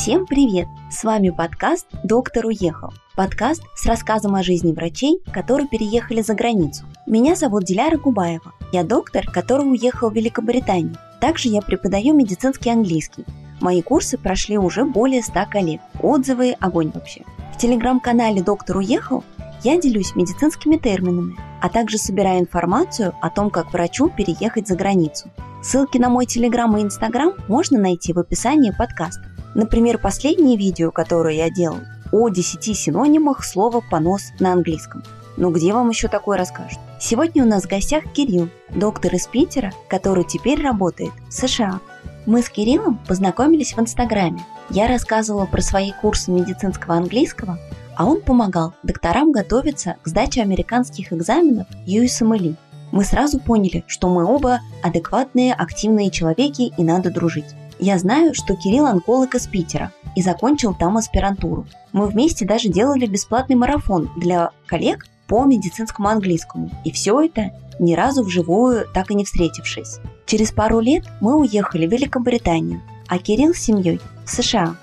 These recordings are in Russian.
Всем привет! С вами подкаст «Доктор уехал». Подкаст с рассказом о жизни врачей, которые переехали за границу. Меня зовут Диляра Губаева. Я доктор, который уехал в Великобританию. Также я преподаю медицинский английский. Мои курсы прошли уже более 100 коллег. Отзывы – огонь вообще. В телеграм-канале «Доктор уехал» я делюсь медицинскими терминами, а также собираю информацию о том, как врачу переехать за границу. Ссылки на мой телеграм и инстаграм можно найти в описании подкаста. Например, последнее видео, которое я делал, о 10 синонимах слова «понос» на английском. Ну где вам еще такое расскажут? Сегодня у нас в гостях Кирилл, доктор из Питера, который теперь работает в США. Мы с Кириллом познакомились в Инстаграме. Я рассказывала про свои курсы медицинского английского, а он помогал докторам готовиться к сдаче американских экзаменов USMLE. Мы сразу поняли, что мы оба адекватные, активные человеки и надо дружить. Я знаю, что Кирилл онколог из Питера и закончил там аспирантуру. Мы вместе даже делали бесплатный марафон для коллег по медицинскому английскому. И все это ни разу вживую так и не встретившись. Через пару лет мы уехали в Великобританию, а Кирилл с семьей в США.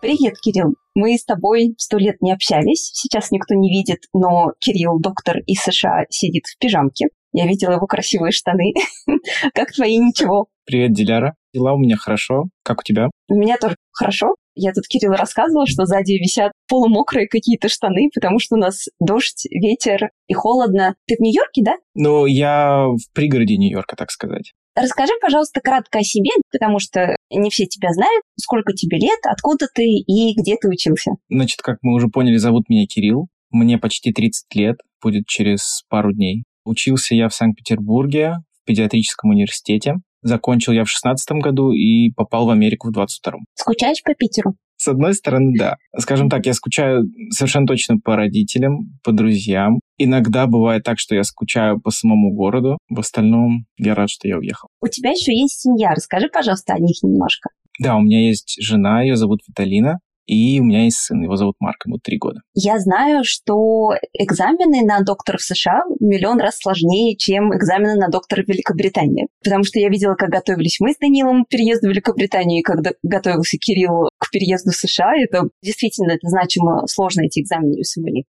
Привет, Кирилл. Мы с тобой сто лет не общались, сейчас никто не видит, но Кирилл, доктор из США, сидит в пижамке. Я видела его красивые штаны. Как твои ничего? Привет, Диляра. Дела у меня хорошо. Как у тебя? У меня тоже хорошо. Я тут Кирилл рассказывала, что сзади висят полумокрые какие-то штаны, потому что у нас дождь, ветер и холодно. Ты в Нью-Йорке, да? Ну, я в пригороде Нью-Йорка, так сказать. Расскажи, пожалуйста, кратко о себе, потому что не все тебя знают. Сколько тебе лет, откуда ты и где ты учился? Значит, как мы уже поняли, зовут меня Кирилл. Мне почти 30 лет, будет через пару дней. Учился я в Санкт-Петербурге в педиатрическом университете. Закончил я в шестнадцатом году и попал в Америку в двадцать втором. Скучаешь по Питеру? С одной стороны, да. Скажем так, я скучаю совершенно точно по родителям, по друзьям. Иногда бывает так, что я скучаю по самому городу. В остальном я рад, что я уехал. У тебя еще есть семья. Расскажи, пожалуйста, о них немножко. Да, у меня есть жена, ее зовут Виталина. И у меня есть сын, его зовут Марк, ему три года. Я знаю, что экзамены на доктора в США миллион раз сложнее, чем экзамены на доктора в Великобритании. Потому что я видела, как готовились мы с Данилом к переезду в Великобританию, и когда готовился Кирилл к переезду в США. Это действительно это значимо сложно, эти экзамены USMLE.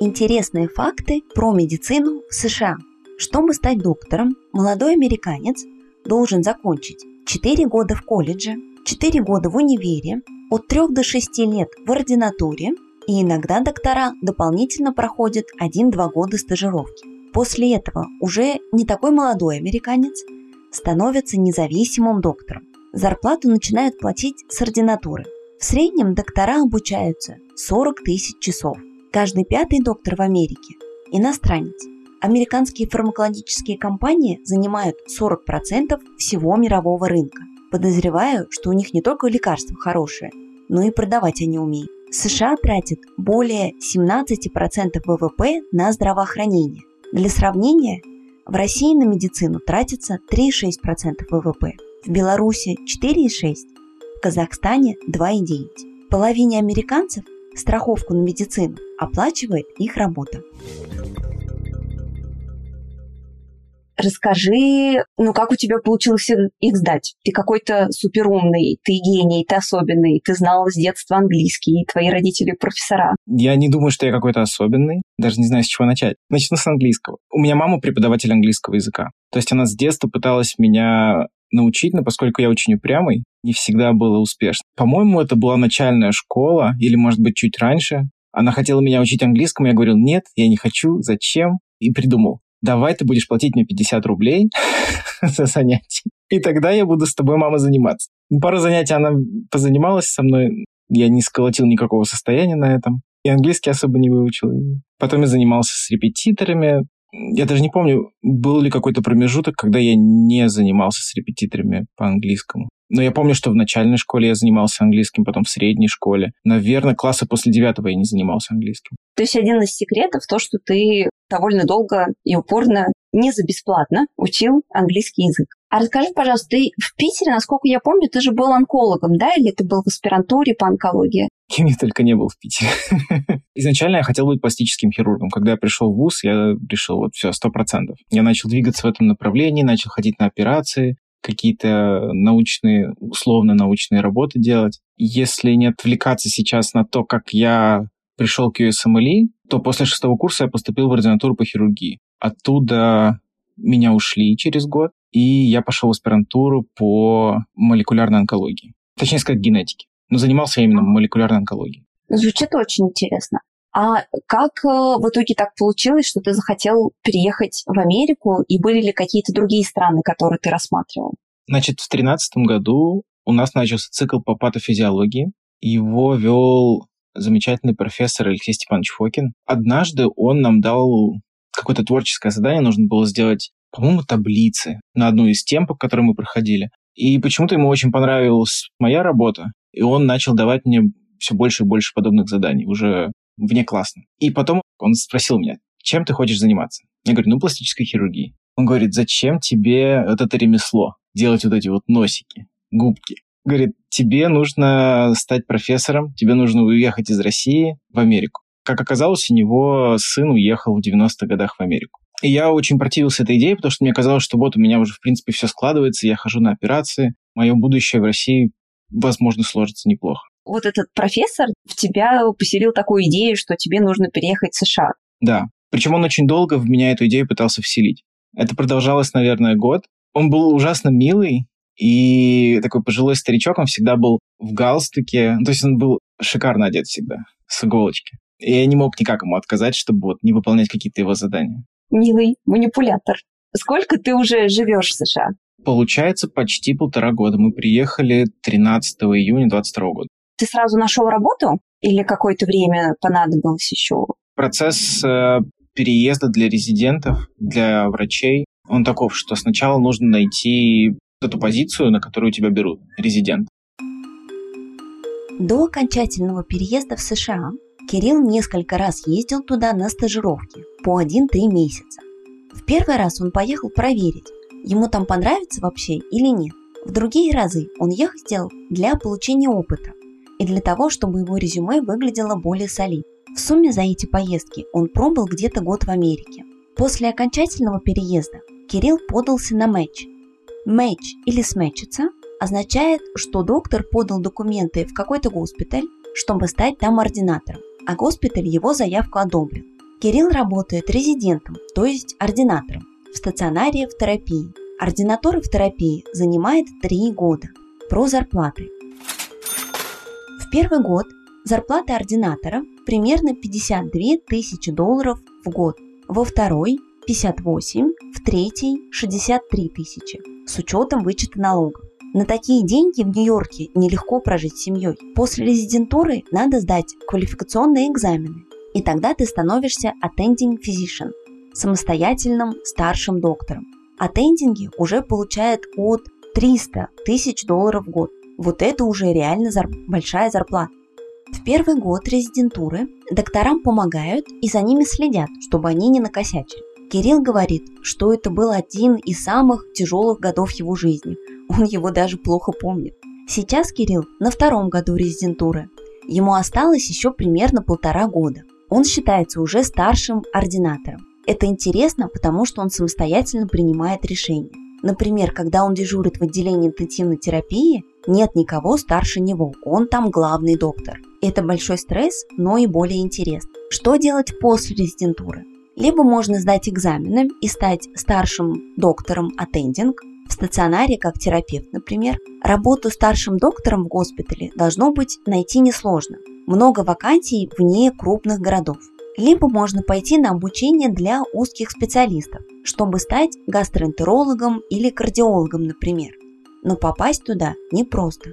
Интересные факты про медицину в США. Чтобы стать доктором, молодой американец должен закончить 4 года в колледже, 4 года в универе, от 3 до 6 лет в ординатуре, и иногда доктора дополнительно проходят 1-2 года стажировки. После этого уже не такой молодой американец становится независимым доктором. Зарплату начинают платить с ординатуры. В среднем доктора обучаются 40 тысяч часов. Каждый пятый доктор в Америке – иностранец. Американские фармакологические компании занимают 40% всего мирового рынка. Подозреваю, что у них не только лекарства хорошие, но и продавать они умеют. США тратят более 17% ВВП на здравоохранение. Для сравнения, в России на медицину тратится 3,6% ВВП, в Беларуси 4,6%, в Казахстане 2,9%. Половине американцев страховку на медицину оплачивает их работа. Расскажи, ну как у тебя получилось их сдать? Ты какой-то суперумный, ты гений, ты особенный, ты знал с детства английский, твои родители профессора. Я не думаю, что я какой-то особенный, даже не знаю, с чего начать. Начну с английского. У меня мама преподаватель английского языка. То есть она с детства пыталась меня научить, но поскольку я очень упрямый, не всегда было успешно. По-моему, это была начальная школа, или, может быть, чуть раньше. Она хотела меня учить английскому, я говорил, нет, я не хочу, зачем? И придумал давай ты будешь платить мне 50 рублей за занятие, и тогда я буду с тобой, мама, заниматься. Пару занятий она позанималась со мной, я не сколотил никакого состояния на этом, и английский особо не выучил. Потом я занимался с репетиторами, я даже не помню, был ли какой-то промежуток, когда я не занимался с репетиторами по английскому. Но я помню, что в начальной школе я занимался английским, потом в средней школе. Наверное, класса после девятого я не занимался английским. То есть один из секретов то, что ты довольно долго и упорно, не за бесплатно, учил английский язык. А расскажи, пожалуйста, ты в Питере, насколько я помню, ты же был онкологом, да? Или ты был в аспирантуре по онкологии? Кем я только не был в Питере. Изначально я хотел быть пластическим хирургом. Когда я пришел в ВУЗ, я решил, вот все, сто процентов. Я начал двигаться в этом направлении, начал ходить на операции, какие-то научные, условно-научные работы делать. Если не отвлекаться сейчас на то, как я пришел к USMLE, то после шестого курса я поступил в ординатуру по хирургии. Оттуда меня ушли через год, и я пошел в аспирантуру по молекулярной онкологии. Точнее сказать, генетике. Но занимался именно молекулярной онкологией. Звучит очень интересно. А как э, в итоге так получилось, что ты захотел переехать в Америку, и были ли какие-то другие страны, которые ты рассматривал? Значит, в 2013 году у нас начался цикл по патофизиологии. Его вел замечательный профессор Алексей Степанович Фокин. Однажды он нам дал какое-то творческое задание, нужно было сделать, по-моему, таблицы на одну из тем, по которой мы проходили. И почему-то ему очень понравилась моя работа, и он начал давать мне все больше и больше подобных заданий, уже вне классно. И потом он спросил меня, чем ты хочешь заниматься? Я говорю, ну, пластической хирургией. Он говорит, зачем тебе вот это ремесло? Делать вот эти вот носики, губки. Говорит, тебе нужно стать профессором, тебе нужно уехать из России в Америку. Как оказалось, у него сын уехал в 90-х годах в Америку. И я очень противился этой идее, потому что мне казалось, что вот у меня уже, в принципе, все складывается, я хожу на операции, мое будущее в России, возможно, сложится неплохо вот этот профессор в тебя поселил такую идею, что тебе нужно переехать в США. Да. Причем он очень долго в меня эту идею пытался вселить. Это продолжалось, наверное, год. Он был ужасно милый, и такой пожилой старичок, он всегда был в галстуке. То есть он был шикарно одет всегда, с иголочки. И я не мог никак ему отказать, чтобы вот не выполнять какие-то его задания. Милый манипулятор. Сколько ты уже живешь в США? Получается, почти полтора года. Мы приехали 13 июня 22 года. Ты сразу нашел работу или какое-то время понадобилось еще? Процесс э, переезда для резидентов, для врачей, он таков, что сначала нужно найти эту позицию, на которую тебя берут, резидент. До окончательного переезда в США Кирилл несколько раз ездил туда на стажировки по 1-3 месяца. В первый раз он поехал проверить, ему там понравится вообще или нет. В другие разы он ехал для получения опыта, и для того, чтобы его резюме выглядело более солидно. В сумме за эти поездки он пробыл где-то год в Америке. После окончательного переезда Кирилл подался на матч. Матч или смечиться означает, что доктор подал документы в какой-то госпиталь, чтобы стать там ординатором, а госпиталь его заявку одобрил. Кирилл работает резидентом, то есть ординатором, в стационаре в терапии. Ординатура в терапии занимает 3 года. Про зарплаты первый год зарплата ординатора примерно 52 тысячи долларов в год, во второй – 58, в третий – 63 тысячи, с учетом вычета налогов. На такие деньги в Нью-Йорке нелегко прожить с семьей. После резидентуры надо сдать квалификационные экзамены, и тогда ты становишься attending physician, самостоятельным старшим доктором. Attending уже получает от 300 тысяч долларов в год. Вот это уже реально зар... большая зарплата. В первый год резидентуры докторам помогают и за ними следят, чтобы они не накосячили. Кирилл говорит, что это был один из самых тяжелых годов его жизни. Он его даже плохо помнит. Сейчас Кирилл на втором году резидентуры. Ему осталось еще примерно полтора года. Он считается уже старшим ординатором. Это интересно, потому что он самостоятельно принимает решения. Например, когда он дежурит в отделении интенсивной терапии, нет никого старше него, он там главный доктор. Это большой стресс, но и более интересно. Что делать после резидентуры? Либо можно сдать экзамены и стать старшим доктором attending в стационаре как терапевт, например. Работу старшим доктором в госпитале должно быть найти несложно. Много вакансий вне крупных городов. Либо можно пойти на обучение для узких специалистов, чтобы стать гастроэнтерологом или кардиологом, например но попасть туда непросто.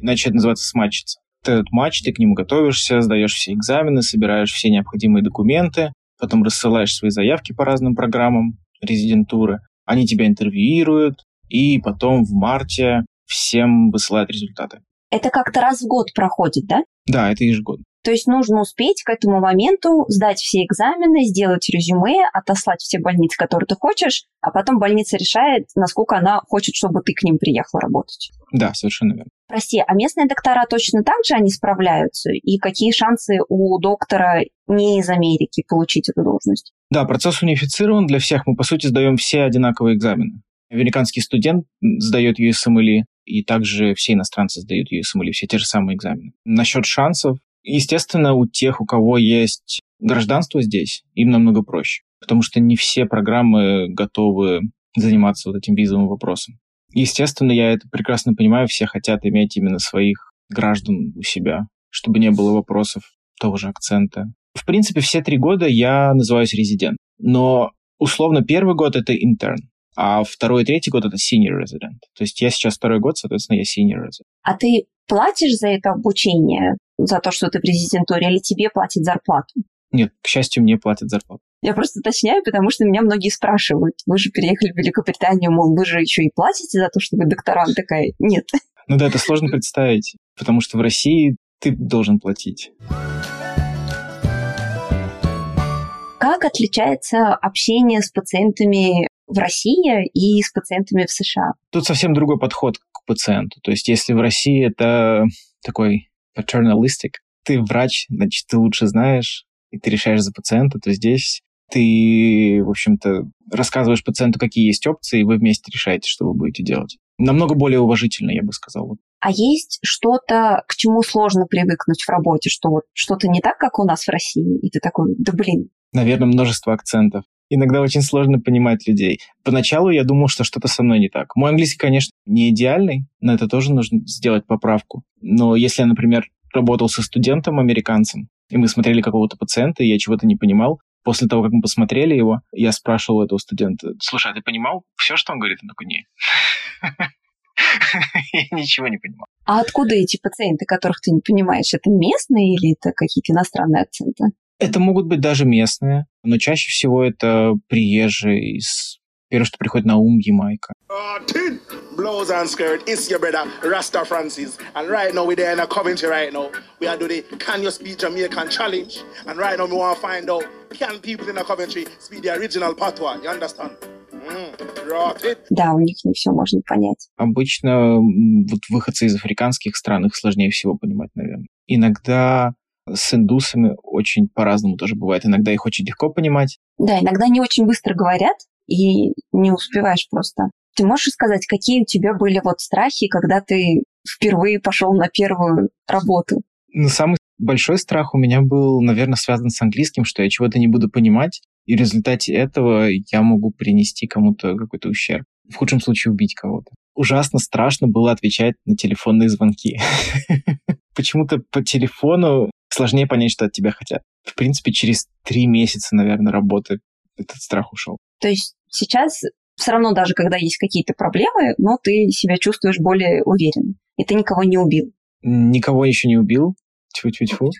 Иначе это называется смачиться. Этот матч, ты к нему готовишься, сдаешь все экзамены, собираешь все необходимые документы, потом рассылаешь свои заявки по разным программам резидентуры, они тебя интервьюируют, и потом в марте всем высылают результаты. Это как-то раз в год проходит, да? Да, это ежегодно. То есть нужно успеть к этому моменту сдать все экзамены, сделать резюме, отослать все больницы, которые ты хочешь, а потом больница решает, насколько она хочет, чтобы ты к ним приехал работать. Да, совершенно верно. Прости, а местные доктора точно так же они справляются? И какие шансы у доктора не из Америки получить эту должность? Да, процесс унифицирован для всех. Мы, по сути, сдаем все одинаковые экзамены. Американский студент сдает USMLE, и также все иностранцы сдают USMLE, все те же самые экзамены. Насчет шансов, естественно, у тех, у кого есть гражданство здесь, им намного проще, потому что не все программы готовы заниматься вот этим визовым вопросом. Естественно, я это прекрасно понимаю, все хотят иметь именно своих граждан у себя, чтобы не было вопросов того же акцента. В принципе, все три года я называюсь резидент, но условно первый год это интерн, а второй и третий год это senior resident. То есть я сейчас второй год, соответственно, я senior resident. А ты платишь за это обучение, за то, что ты в резидентуре, или тебе платят зарплату? Нет, к счастью, мне платят зарплату. Я просто уточняю, потому что меня многие спрашивают, вы же переехали в Великобританию, мол, вы же еще и платите за то, что вы докторант? Такая, нет. Ну да, это сложно представить, потому что в России ты должен платить. Как отличается общение с пациентами в России и с пациентами в США? Тут совсем другой подход к пациенту. То есть если в России это такой paternalistic, ты врач, значит, ты лучше знаешь, и ты решаешь за пациента, то здесь ты, в общем-то, рассказываешь пациенту, какие есть опции, и вы вместе решаете, что вы будете делать. Намного более уважительно, я бы сказал. А есть что-то, к чему сложно привыкнуть в работе, что вот что-то не так, как у нас в России, и ты такой, да блин. Наверное, множество акцентов. Иногда очень сложно понимать людей. Поначалу я думал, что что-то со мной не так. Мой английский, конечно, не идеальный, но это тоже нужно сделать поправку. Но если я, например, работал со студентом американцем, и мы смотрели какого-то пациента, и я чего-то не понимал, После того, как мы посмотрели его, я спрашивал этого студента, слушай, а ты понимал все, что он говорит? Он такой, не. Я ничего не понимал. А откуда эти пациенты, которых ты не понимаешь? Это местные или это какие-то иностранные акценты? Это могут быть даже местные, но чаще всего это приезжие из... Первое, что приходит на ум, Ямайка. blouse and skirt is your brother Rasta Francis. And right now we're there in a Coventry right now. We are doing the Can You Speak Jamaican Challenge. And right now we want to find out can people in a Coventry speak the original patois. You understand? Да, у них не все можно понять. Обычно вот выходцы из африканских стран их сложнее всего понимать, наверное. Иногда с индусами очень по-разному тоже бывает. Иногда их очень легко понимать. Да, иногда они очень быстро говорят, и не успеваешь просто. Ты можешь сказать, какие у тебя были вот страхи, когда ты впервые пошел на первую работу? Ну, самый большой страх у меня был, наверное, связан с английским, что я чего-то не буду понимать, и в результате этого я могу принести кому-то какой-то ущерб. В худшем случае убить кого-то. Ужасно страшно было отвечать на телефонные звонки. Почему-то по телефону сложнее понять, что от тебя хотят. В принципе, через три месяца, наверное, работы этот страх ушел. То есть сейчас все равно даже когда есть какие-то проблемы, но ты себя чувствуешь более уверенно. И ты никого не убил. Никого еще не убил. Тьфу-тьфу-тьфу.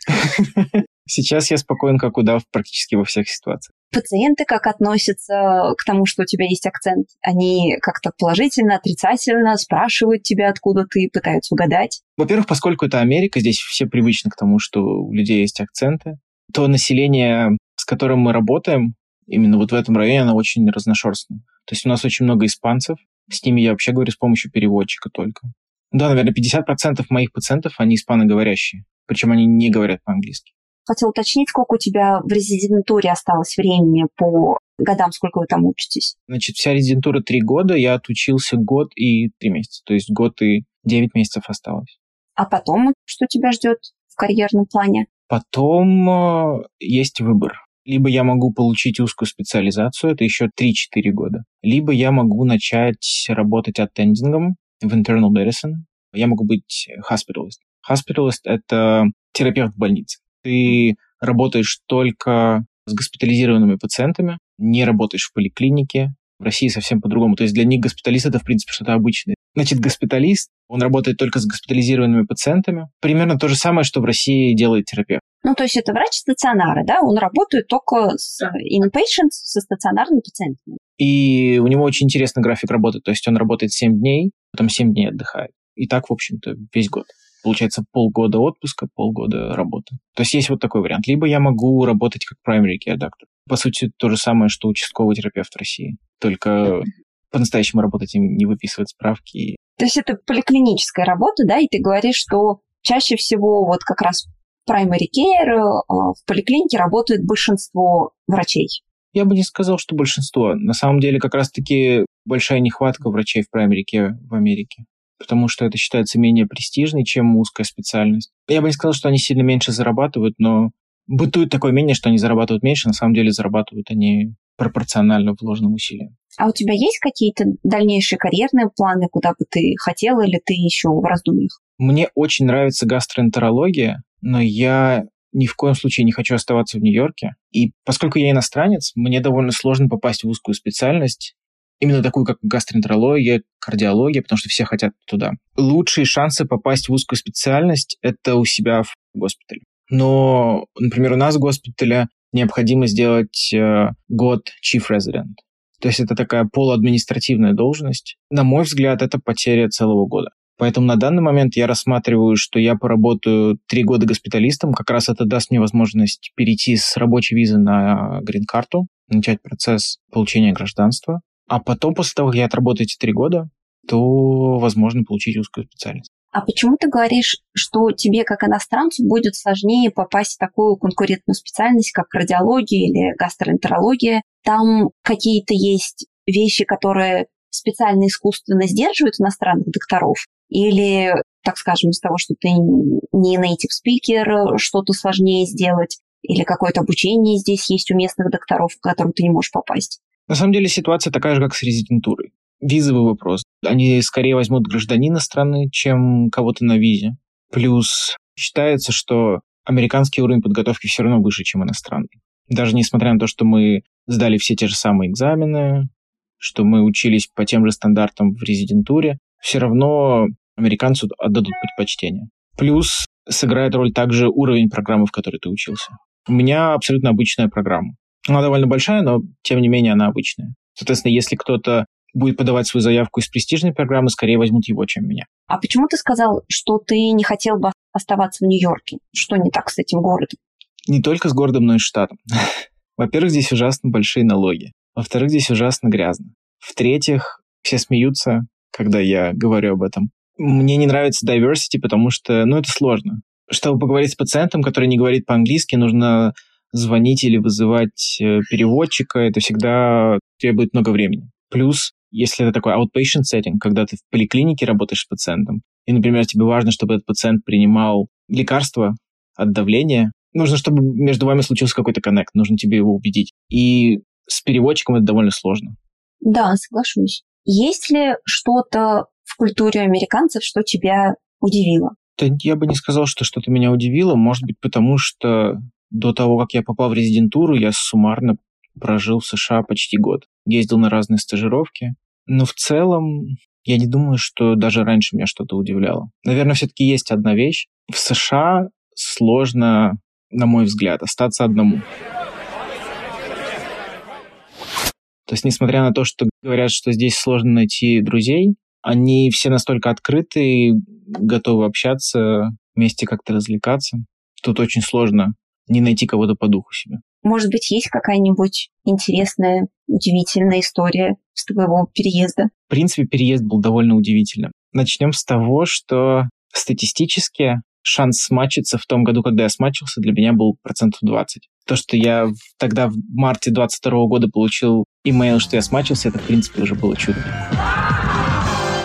Сейчас я спокоен, как удав, практически во всех ситуациях. Пациенты как относятся к тому, что у тебя есть акцент? Они как-то положительно, отрицательно спрашивают тебя, откуда ты, пытаются угадать? Во-первых, поскольку это Америка, здесь все привычны к тому, что у людей есть акценты, то население, с которым мы работаем, именно вот в этом районе, оно очень разношерстное. То есть у нас очень много испанцев, с ними я вообще говорю с помощью переводчика только. Да, наверное, 50% моих пациентов, они испаноговорящие, причем они не говорят по-английски. Хотел уточнить, сколько у тебя в резидентуре осталось времени по годам, сколько вы там учитесь? Значит, вся резидентура три года, я отучился год и три месяца, то есть год и девять месяцев осталось. А потом что тебя ждет в карьерном плане? Потом э, есть выбор. Либо я могу получить узкую специализацию, это еще 3-4 года. Либо я могу начать работать аттендингом в internal medicine. Я могу быть hospitalist. Hospitalist — это терапевт в больнице. Ты работаешь только с госпитализированными пациентами, не работаешь в поликлинике. В России совсем по-другому. То есть для них госпиталист — это, в принципе, что-то обычное. Значит, госпиталист, он работает только с госпитализированными пациентами. Примерно то же самое, что в России делает терапевт. Ну, то есть это врач стационара, да? Он работает только с inpatients, со стационарными пациентами. И у него очень интересный график работы. То есть он работает 7 дней, потом 7 дней отдыхает. И так, в общем-то, весь год. Получается, полгода отпуска, полгода работы. То есть есть вот такой вариант. Либо я могу работать как primary care doctor. По сути, то же самое, что участковый терапевт в России. Только по-настоящему работать им не выписывать справки. То есть это поликлиническая работа, да, и ты говоришь, что чаще всего вот как раз primary care э, в поликлинике работает большинство врачей. Я бы не сказал, что большинство. На самом деле, как раз-таки большая нехватка врачей в primary care в Америке потому что это считается менее престижной, чем узкая специальность. Я бы не сказал, что они сильно меньше зарабатывают, но бытует такое мнение, что они зарабатывают меньше, на самом деле зарабатывают они пропорционально вложенным усилиям. А у тебя есть какие-то дальнейшие карьерные планы, куда бы ты хотела, или ты еще в раздумьях? Мне очень нравится гастроэнтерология, но я ни в коем случае не хочу оставаться в Нью-Йорке. И поскольку я иностранец, мне довольно сложно попасть в узкую специальность, именно такую, как гастроэнтерология, кардиология, потому что все хотят туда. Лучшие шансы попасть в узкую специальность – это у себя в госпитале. Но, например, у нас в госпитале необходимо сделать э, год chief resident. То есть это такая полуадминистративная должность. На мой взгляд, это потеря целого года. Поэтому на данный момент я рассматриваю, что я поработаю три года госпиталистом. Как раз это даст мне возможность перейти с рабочей визы на грин-карту, начать процесс получения гражданства. А потом, после того, как я отработаю эти три года, то возможно получить узкую специальность. А почему ты говоришь, что тебе, как иностранцу, будет сложнее попасть в такую конкурентную специальность, как кардиология или гастроэнтерология? Там какие-то есть вещи, которые специально искусственно сдерживают иностранных докторов? Или, так скажем, из того, что ты не native speaker, что-то сложнее сделать? Или какое-то обучение здесь есть у местных докторов, в котором ты не можешь попасть? На самом деле ситуация такая же, как с резидентурой. Визовый вопрос. Они скорее возьмут гражданина страны, чем кого-то на визе. Плюс считается, что американский уровень подготовки все равно выше, чем иностранный. Даже несмотря на то, что мы сдали все те же самые экзамены, что мы учились по тем же стандартам в резидентуре, все равно американцу отдадут предпочтение. Плюс сыграет роль также уровень программы, в которой ты учился. У меня абсолютно обычная программа. Она довольно большая, но тем не менее она обычная. Соответственно, если кто-то будет подавать свою заявку из престижной программы, скорее возьмут его, чем меня. А почему ты сказал, что ты не хотел бы оставаться в Нью-Йорке? Что не так с этим городом? Не только с городом, но и штатом. Во-первых, здесь ужасно большие налоги. Во-вторых, здесь ужасно грязно. В-третьих, все смеются, когда я говорю об этом. Мне не нравится diversity, потому что, ну, это сложно. Чтобы поговорить с пациентом, который не говорит по-английски, нужно звонить или вызывать э, переводчика, это всегда требует много времени. Плюс, если это такой outpatient setting, когда ты в поликлинике работаешь с пациентом, и, например, тебе важно, чтобы этот пациент принимал лекарства от давления, нужно, чтобы между вами случился какой-то коннект, нужно тебе его убедить. И с переводчиком это довольно сложно. Да, соглашусь. Есть ли что-то в культуре американцев, что тебя удивило? Да, я бы не сказал, что что-то меня удивило. Может быть, потому что до того, как я попал в резидентуру, я суммарно прожил в США почти год. Ездил на разные стажировки. Но в целом я не думаю, что даже раньше меня что-то удивляло. Наверное, все-таки есть одна вещь. В США сложно, на мой взгляд, остаться одному. То есть, несмотря на то, что говорят, что здесь сложно найти друзей, они все настолько открыты, готовы общаться, вместе как-то развлекаться. Тут очень сложно не найти кого-то по духу себе. Может быть, есть какая-нибудь интересная, удивительная история с твоего переезда? В принципе, переезд был довольно удивительным. Начнем с того, что статистически шанс смачиться в том году, когда я смачился, для меня был процентов 20. То, что я тогда в марте 22 года получил имейл, что я смачился, это, в принципе, уже было чудо.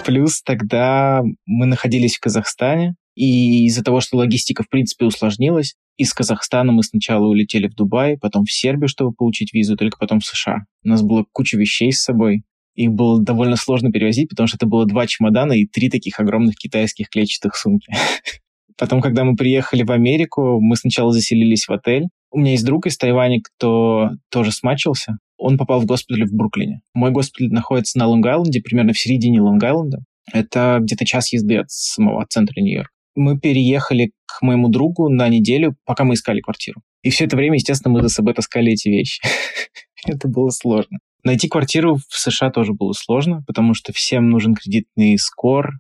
Плюс тогда мы находились в Казахстане, и из-за того, что логистика, в принципе, усложнилась, из Казахстана мы сначала улетели в Дубай, потом в Сербию, чтобы получить визу, только потом в США. У нас было куча вещей с собой. Их было довольно сложно перевозить, потому что это было два чемодана и три таких огромных китайских клетчатых сумки. Потом, когда мы приехали в Америку, мы сначала заселились в отель. У меня есть друг из Тайваня, кто тоже смачился. Он попал в госпиталь в Бруклине. Мой госпиталь находится на Лонг-Айленде, примерно в середине Лонг-Айленда. Это где-то час езды от самого центра Нью-Йорка мы переехали к моему другу на неделю, пока мы искали квартиру. И все это время, естественно, мы за собой таскали эти вещи. это было сложно. Найти квартиру в США тоже было сложно, потому что всем нужен кредитный скор.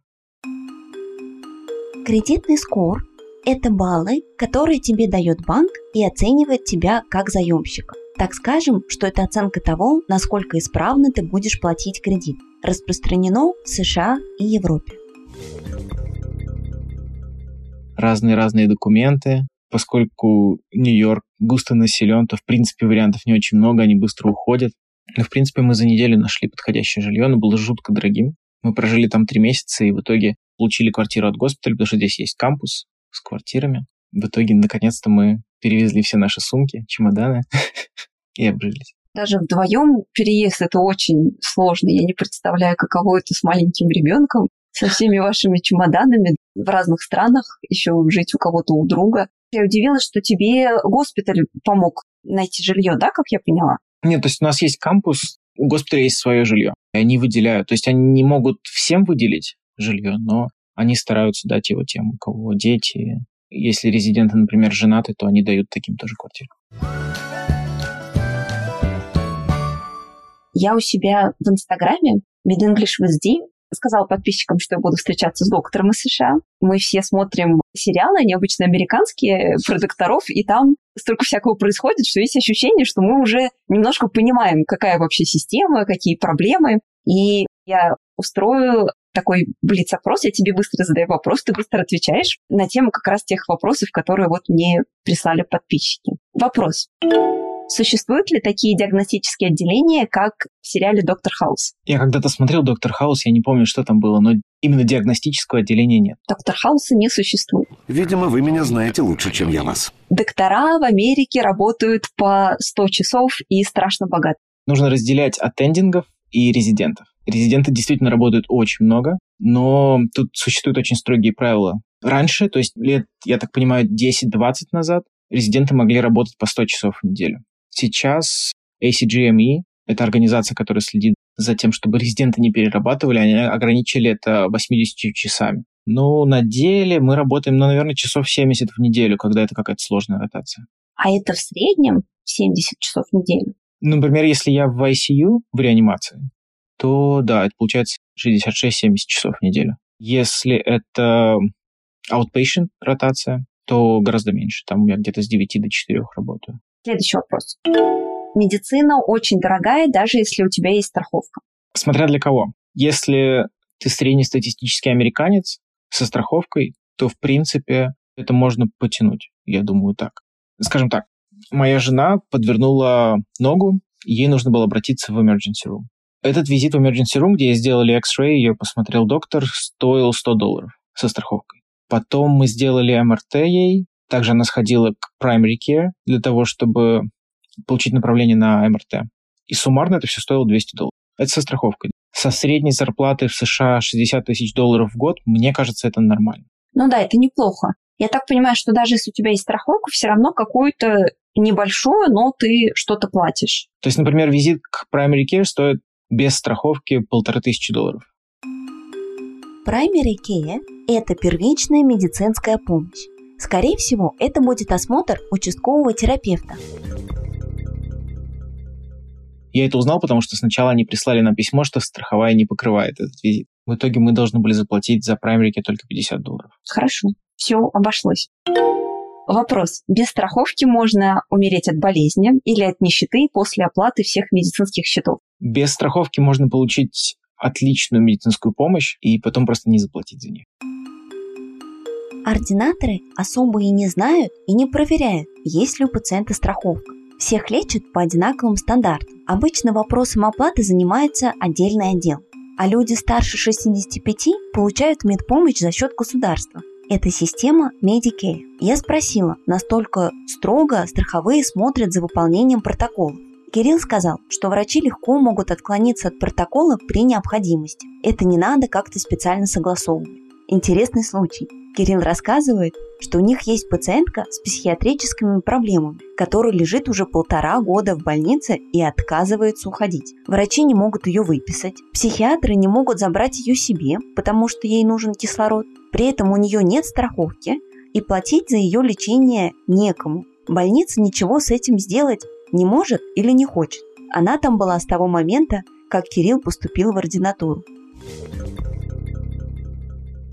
Кредитный скор – это баллы, которые тебе дает банк и оценивает тебя как заемщика. Так скажем, что это оценка того, насколько исправно ты будешь платить кредит. Распространено в США и Европе. Разные-разные документы. Поскольку Нью-Йорк густо населен, то, в принципе, вариантов не очень много, они быстро уходят. Но, в принципе, мы за неделю нашли подходящее жилье, оно было жутко дорогим. Мы прожили там три месяца и в итоге получили квартиру от госпиталя, потому что здесь есть кампус с квартирами. В итоге, наконец-то, мы перевезли все наши сумки, чемоданы и обжились. Даже вдвоем переезд это очень сложно. Я не представляю, каково это с маленьким ребенком, со всеми вашими чемоданами в разных странах, еще жить у кого-то у друга. Я удивилась, что тебе госпиталь помог найти жилье, да, как я поняла? Нет, то есть у нас есть кампус, у госпиталя есть свое жилье. И они выделяют. То есть они не могут всем выделить жилье, но они стараются дать его тем, у кого дети. Если резиденты, например, женаты, то они дают таким тоже квартиру. Я у себя в Инстаграме Mid English with D сказала подписчикам, что я буду встречаться с доктором из США. Мы все смотрим сериалы, они обычно американские, про докторов, и там столько всякого происходит, что есть ощущение, что мы уже немножко понимаем, какая вообще система, какие проблемы. И я устрою такой блиц-опрос, я тебе быстро задаю вопрос, ты быстро отвечаешь на тему как раз тех вопросов, которые вот мне прислали подписчики. Вопрос. Существуют ли такие диагностические отделения, как в сериале «Доктор Хаус»? Я когда-то смотрел «Доктор Хаус», я не помню, что там было, но именно диагностического отделения нет. «Доктор Хауса» не существует. Видимо, вы меня знаете лучше, чем я вас. Доктора в Америке работают по 100 часов и страшно богаты. Нужно разделять аттендингов и резидентов. Резиденты действительно работают очень много, но тут существуют очень строгие правила. Раньше, то есть лет, я так понимаю, 10-20 назад, резиденты могли работать по 100 часов в неделю. Сейчас ACGME, это организация, которая следит за тем, чтобы резиденты не перерабатывали, они ограничили это 80 часами. Ну, на деле мы работаем, ну, наверное, часов 70 в неделю, когда это какая-то сложная ротация. А это в среднем 70 часов в неделю? Например, если я в ICU, в реанимации, то да, это получается 66-70 часов в неделю. Если это outpatient ротация, то гораздо меньше. Там я где-то с 9 до 4 работаю. Следующий вопрос. Медицина очень дорогая, даже если у тебя есть страховка. Смотря для кого. Если ты среднестатистический американец со страховкой, то, в принципе, это можно потянуть. Я думаю так. Скажем так, моя жена подвернула ногу, ей нужно было обратиться в emergency room. Этот визит в emergency room, где сделали X-ray, ее посмотрел доктор, стоил 100 долларов со страховкой. Потом мы сделали МРТ ей, также она сходила к primary care для того, чтобы получить направление на МРТ. И суммарно это все стоило 200 долларов. Это со страховкой. Со средней зарплаты в США 60 тысяч долларов в год, мне кажется, это нормально. Ну да, это неплохо. Я так понимаю, что даже если у тебя есть страховка, все равно какую-то небольшую, но ты что-то платишь. То есть, например, визит к primary care стоит без страховки полторы тысячи долларов. Primary care – это первичная медицинская помощь. Скорее всего, это будет осмотр участкового терапевта. Я это узнал, потому что сначала они прислали нам письмо, что страховая не покрывает этот визит. В итоге мы должны были заплатить за праймерики только 50 долларов. Хорошо, все обошлось. Вопрос. Без страховки можно умереть от болезни или от нищеты после оплаты всех медицинских счетов? Без страховки можно получить отличную медицинскую помощь и потом просто не заплатить за нее. Ординаторы особо и не знают и не проверяют, есть ли у пациента страховка. Всех лечат по одинаковым стандартам. Обычно вопросом оплаты занимается отдельный отдел. А люди старше 65 получают медпомощь за счет государства. Это система Medicare. Я спросила, настолько строго страховые смотрят за выполнением протоколов. Кирилл сказал, что врачи легко могут отклониться от протокола при необходимости. Это не надо как-то специально согласовывать. Интересный случай. Кирилл рассказывает, что у них есть пациентка с психиатрическими проблемами, которая лежит уже полтора года в больнице и отказывается уходить. Врачи не могут ее выписать, психиатры не могут забрать ее себе, потому что ей нужен кислород. При этом у нее нет страховки, и платить за ее лечение некому. Больница ничего с этим сделать не может или не хочет. Она там была с того момента, как Кирилл поступил в ординатуру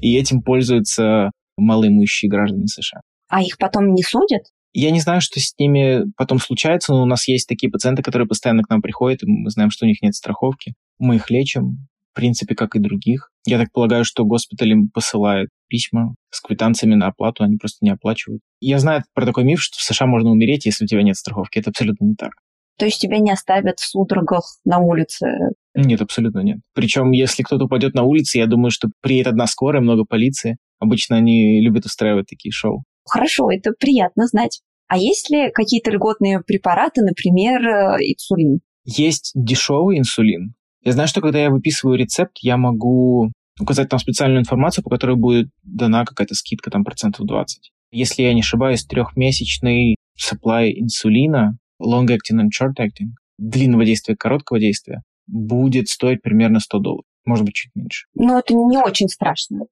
и этим пользуются малоимущие граждане США. А их потом не судят? Я не знаю, что с ними потом случается, но у нас есть такие пациенты, которые постоянно к нам приходят, и мы знаем, что у них нет страховки. Мы их лечим, в принципе, как и других. Я так полагаю, что госпиталь им посылает письма с квитанциями на оплату, они просто не оплачивают. Я знаю про такой миф, что в США можно умереть, если у тебя нет страховки. Это абсолютно не так. То есть тебя не оставят в судорогах на улице? Нет, абсолютно нет. Причем, если кто-то упадет на улице, я думаю, что приедет одна скорая, много полиции. Обычно они любят устраивать такие шоу. Хорошо, это приятно знать. А есть ли какие-то льготные препараты, например, э, инсулин? Есть дешевый инсулин. Я знаю, что когда я выписываю рецепт, я могу указать там специальную информацию, по которой будет дана какая-то скидка там процентов 20. Если я не ошибаюсь, трехмесячный supply инсулина, long-acting and short-acting, длинного действия, короткого действия, будет стоить примерно 100 долларов. Может быть, чуть меньше. Но это не очень страшно.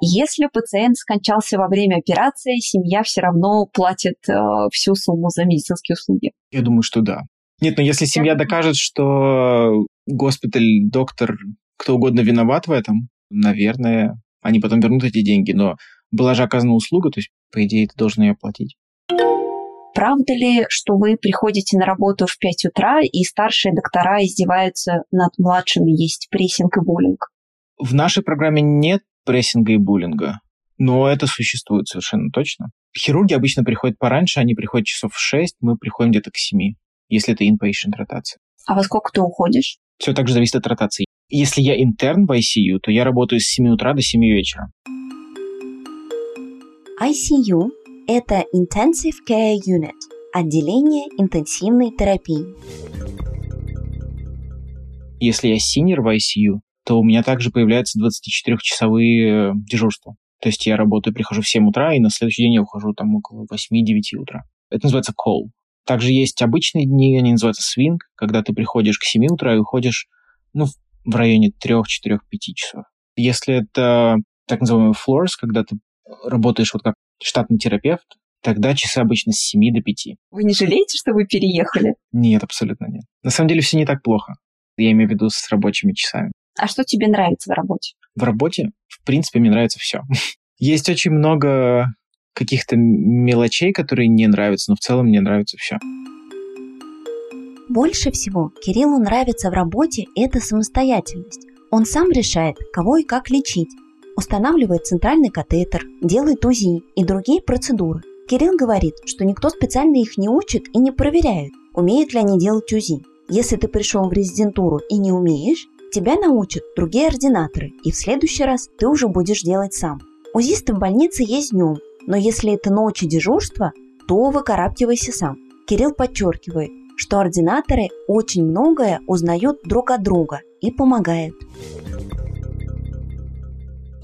Если пациент скончался во время операции, семья все равно платит э, всю сумму за медицинские услуги. Я думаю, что да. Нет, но если семья докажет, что госпиталь, доктор, кто угодно виноват в этом, наверное, они потом вернут эти деньги. Но была же оказана услуга, то есть, по идее, ты должен ее оплатить. Правда ли, что вы приходите на работу в 5 утра, и старшие доктора издеваются над младшими, есть прессинг и буллинг? В нашей программе нет прессинга и буллинга. Но это существует совершенно точно. Хирурги обычно приходят пораньше, они приходят часов в 6, мы приходим где-то к 7, если это inpatient ротация. А во сколько ты уходишь? Все также зависит от ротации. Если я интерн в ICU, то я работаю с 7 утра до 7 вечера. ICU – это Intensive Care Unit – отделение интенсивной терапии. Если я синер в ICU, то у меня также появляются 24-часовые э, дежурства. То есть я работаю, прихожу в 7 утра, и на следующий день я ухожу там около 8-9 утра. Это называется call. Также есть обычные дни, они называются swing, когда ты приходишь к 7 утра и уходишь ну, в районе 3-4-5 часов. Если это так называемый floors, когда ты работаешь вот как штатный терапевт, тогда часы обычно с 7 до 5. Вы не жалеете, что вы переехали? Нет, абсолютно нет. На самом деле все не так плохо. Я имею в виду с рабочими часами. А что тебе нравится в работе? В работе, в принципе, мне нравится все. Есть очень много каких-то мелочей, которые не нравятся, но в целом мне нравится все. Больше всего Кириллу нравится в работе это самостоятельность. Он сам решает, кого и как лечить. Устанавливает центральный катетер, делает УЗИ и другие процедуры. Кирилл говорит, что никто специально их не учит и не проверяет, умеют ли они делать УЗИ. Если ты пришел в резидентуру и не умеешь, Тебя научат другие ординаторы, и в следующий раз ты уже будешь делать сам. УЗИсты в больнице есть днем, но если это ночь и дежурство, то выкарабкивайся сам. Кирилл подчеркивает, что ординаторы очень многое узнают друг от друга и помогают.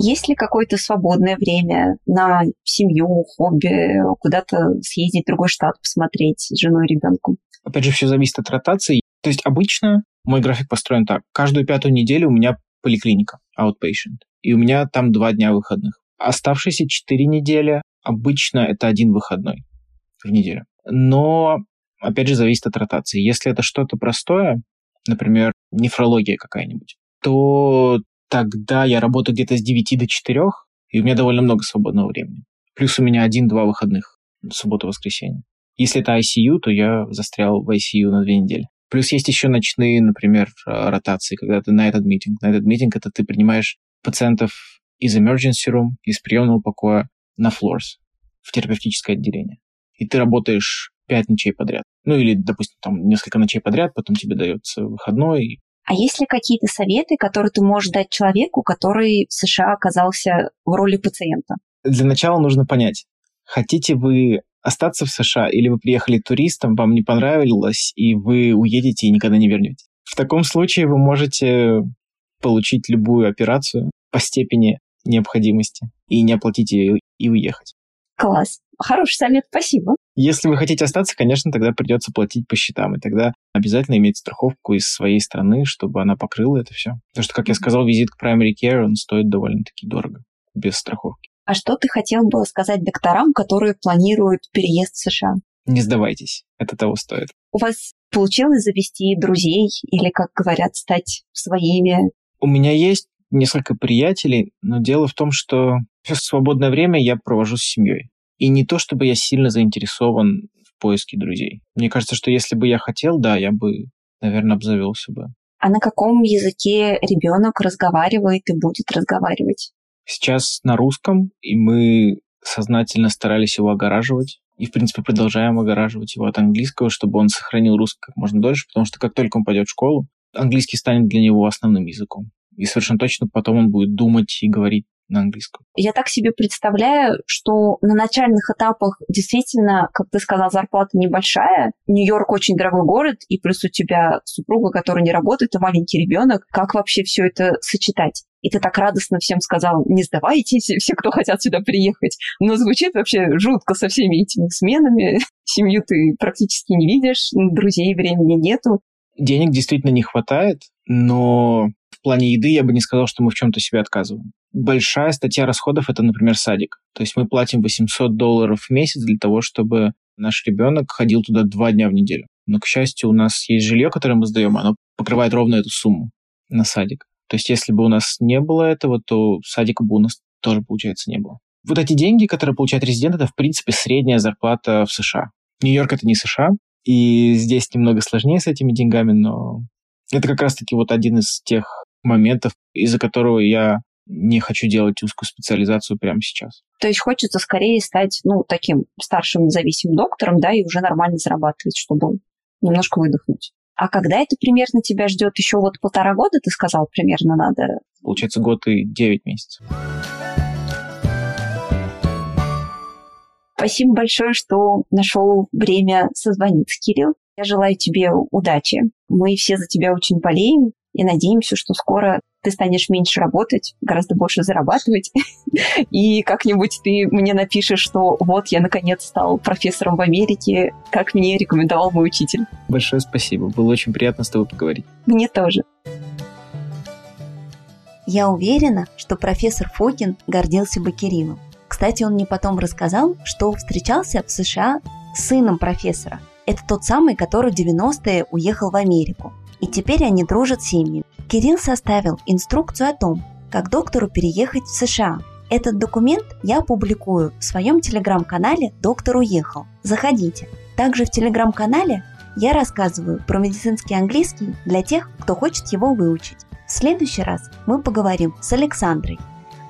Есть ли какое-то свободное время на семью, хобби, куда-то съездить в другой штат, посмотреть с женой и ребенком? Опять же, все зависит от ротации. То есть обычно мой график построен так. Каждую пятую неделю у меня поликлиника, outpatient. И у меня там два дня выходных. Оставшиеся четыре недели обычно это один выходной в неделю. Но, опять же, зависит от ротации. Если это что-то простое, например, нефрология какая-нибудь, то тогда я работаю где-то с 9 до 4, и у меня довольно много свободного времени. Плюс у меня один-два выходных, суббота-воскресенье. Если это ICU, то я застрял в ICU на две недели. Плюс есть еще ночные, например, э, ротации, когда ты на этот митинг. На этот митинг это ты принимаешь пациентов из emergency room, из приемного покоя на floors, в терапевтическое отделение. И ты работаешь пять ночей подряд. Ну или, допустим, там несколько ночей подряд, потом тебе дается выходной. А есть ли какие-то советы, которые ты можешь дать человеку, который в США оказался в роли пациента? Для начала нужно понять, хотите вы остаться в США, или вы приехали туристом, вам не понравилось, и вы уедете и никогда не вернетесь. В таком случае вы можете получить любую операцию по степени необходимости и не оплатить ее и уехать. Класс. Хороший совет, спасибо. Если вы хотите остаться, конечно, тогда придется платить по счетам, и тогда обязательно иметь страховку из своей страны, чтобы она покрыла это все. Потому что, как я сказал, визит к Primary Care, он стоит довольно-таки дорого, без страховки. А что ты хотел бы сказать докторам, которые планируют переезд в США? Не сдавайтесь, это того стоит. У вас получилось завести друзей или, как говорят, стать своими? У меня есть несколько приятелей, но дело в том, что все свободное время я провожу с семьей. И не то, чтобы я сильно заинтересован в поиске друзей. Мне кажется, что если бы я хотел, да, я бы, наверное, обзавелся бы. А на каком языке ребенок разговаривает и будет разговаривать? Сейчас на русском, и мы сознательно старались его огораживать. И, в принципе, продолжаем огораживать его от английского, чтобы он сохранил русский как можно дольше, потому что как только он пойдет в школу, английский станет для него основным языком. И совершенно точно потом он будет думать и говорить на английском. Я так себе представляю, что на начальных этапах действительно, как ты сказал, зарплата небольшая. Нью-Йорк очень дорогой город, и плюс у тебя супруга, которая не работает, и маленький ребенок. Как вообще все это сочетать? И ты так радостно всем сказал, не сдавайтесь, все, кто хотят сюда приехать. Но звучит вообще жутко со всеми этими сменами. Семью ты практически не видишь, друзей времени нету. Денег действительно не хватает, но в плане еды я бы не сказал, что мы в чем-то себе отказываем. Большая статья расходов – это, например, садик. То есть мы платим 800 долларов в месяц для того, чтобы наш ребенок ходил туда два дня в неделю. Но, к счастью, у нас есть жилье, которое мы сдаем, оно покрывает ровно эту сумму на садик. То есть если бы у нас не было этого, то садика бы у нас тоже, получается, не было. Вот эти деньги, которые получает резидент, это, в принципе, средняя зарплата в США. Нью-Йорк — это не США, и здесь немного сложнее с этими деньгами, но это как раз-таки вот один из тех моментов, из-за которого я не хочу делать узкую специализацию прямо сейчас. То есть хочется скорее стать, ну, таким старшим независимым доктором, да, и уже нормально зарабатывать, чтобы немножко выдохнуть. А когда это примерно тебя ждет? Еще вот полтора года, ты сказал, примерно надо? Получается, год и девять месяцев. Спасибо большое, что нашел время созвониться, Кирилл. Я желаю тебе удачи. Мы все за тебя очень болеем и надеемся, что скоро ты станешь меньше работать, гораздо больше зарабатывать, и как-нибудь ты мне напишешь, что вот я наконец стал профессором в Америке, как мне рекомендовал мой учитель. Большое спасибо, было очень приятно с тобой поговорить. Мне тоже. Я уверена, что профессор Фокин гордился бы Кириллом. Кстати, он мне потом рассказал, что встречался в США с сыном профессора. Это тот самый, который в 90-е уехал в Америку. И теперь они дружат семьями. Кирилл составил инструкцию о том, как доктору переехать в США. Этот документ я публикую в своем телеграм-канале «Доктор уехал». Заходите. Также в телеграм-канале я рассказываю про медицинский английский для тех, кто хочет его выучить. В следующий раз мы поговорим с Александрой.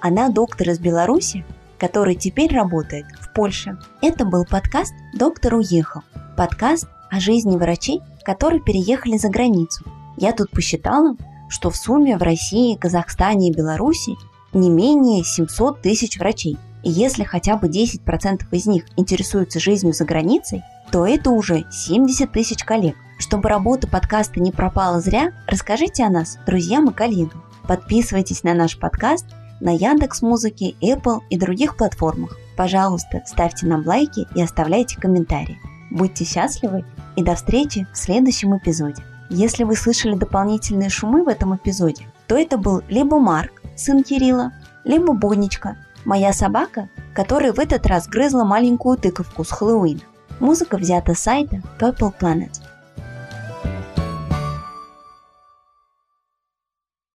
Она доктор из Беларуси, который теперь работает в Польше. Это был подкаст «Доктор уехал». Подкаст о жизни врачей, которые переехали за границу. Я тут посчитала, что в сумме в России, Казахстане и Беларуси не менее 700 тысяч врачей. И если хотя бы 10% из них интересуются жизнью за границей, то это уже 70 тысяч коллег. Чтобы работа подкаста не пропала зря, расскажите о нас друзьям и коллегам. Подписывайтесь на наш подкаст на Яндекс Музыке, Apple и других платформах. Пожалуйста, ставьте нам лайки и оставляйте комментарии. Будьте счастливы и до встречи в следующем эпизоде. Если вы слышали дополнительные шумы в этом эпизоде, то это был либо Марк, сын Кирилла, либо Бонечка, моя собака, которая в этот раз грызла маленькую тыковку с Хэллоуина. Музыка взята с сайта Purple Planet.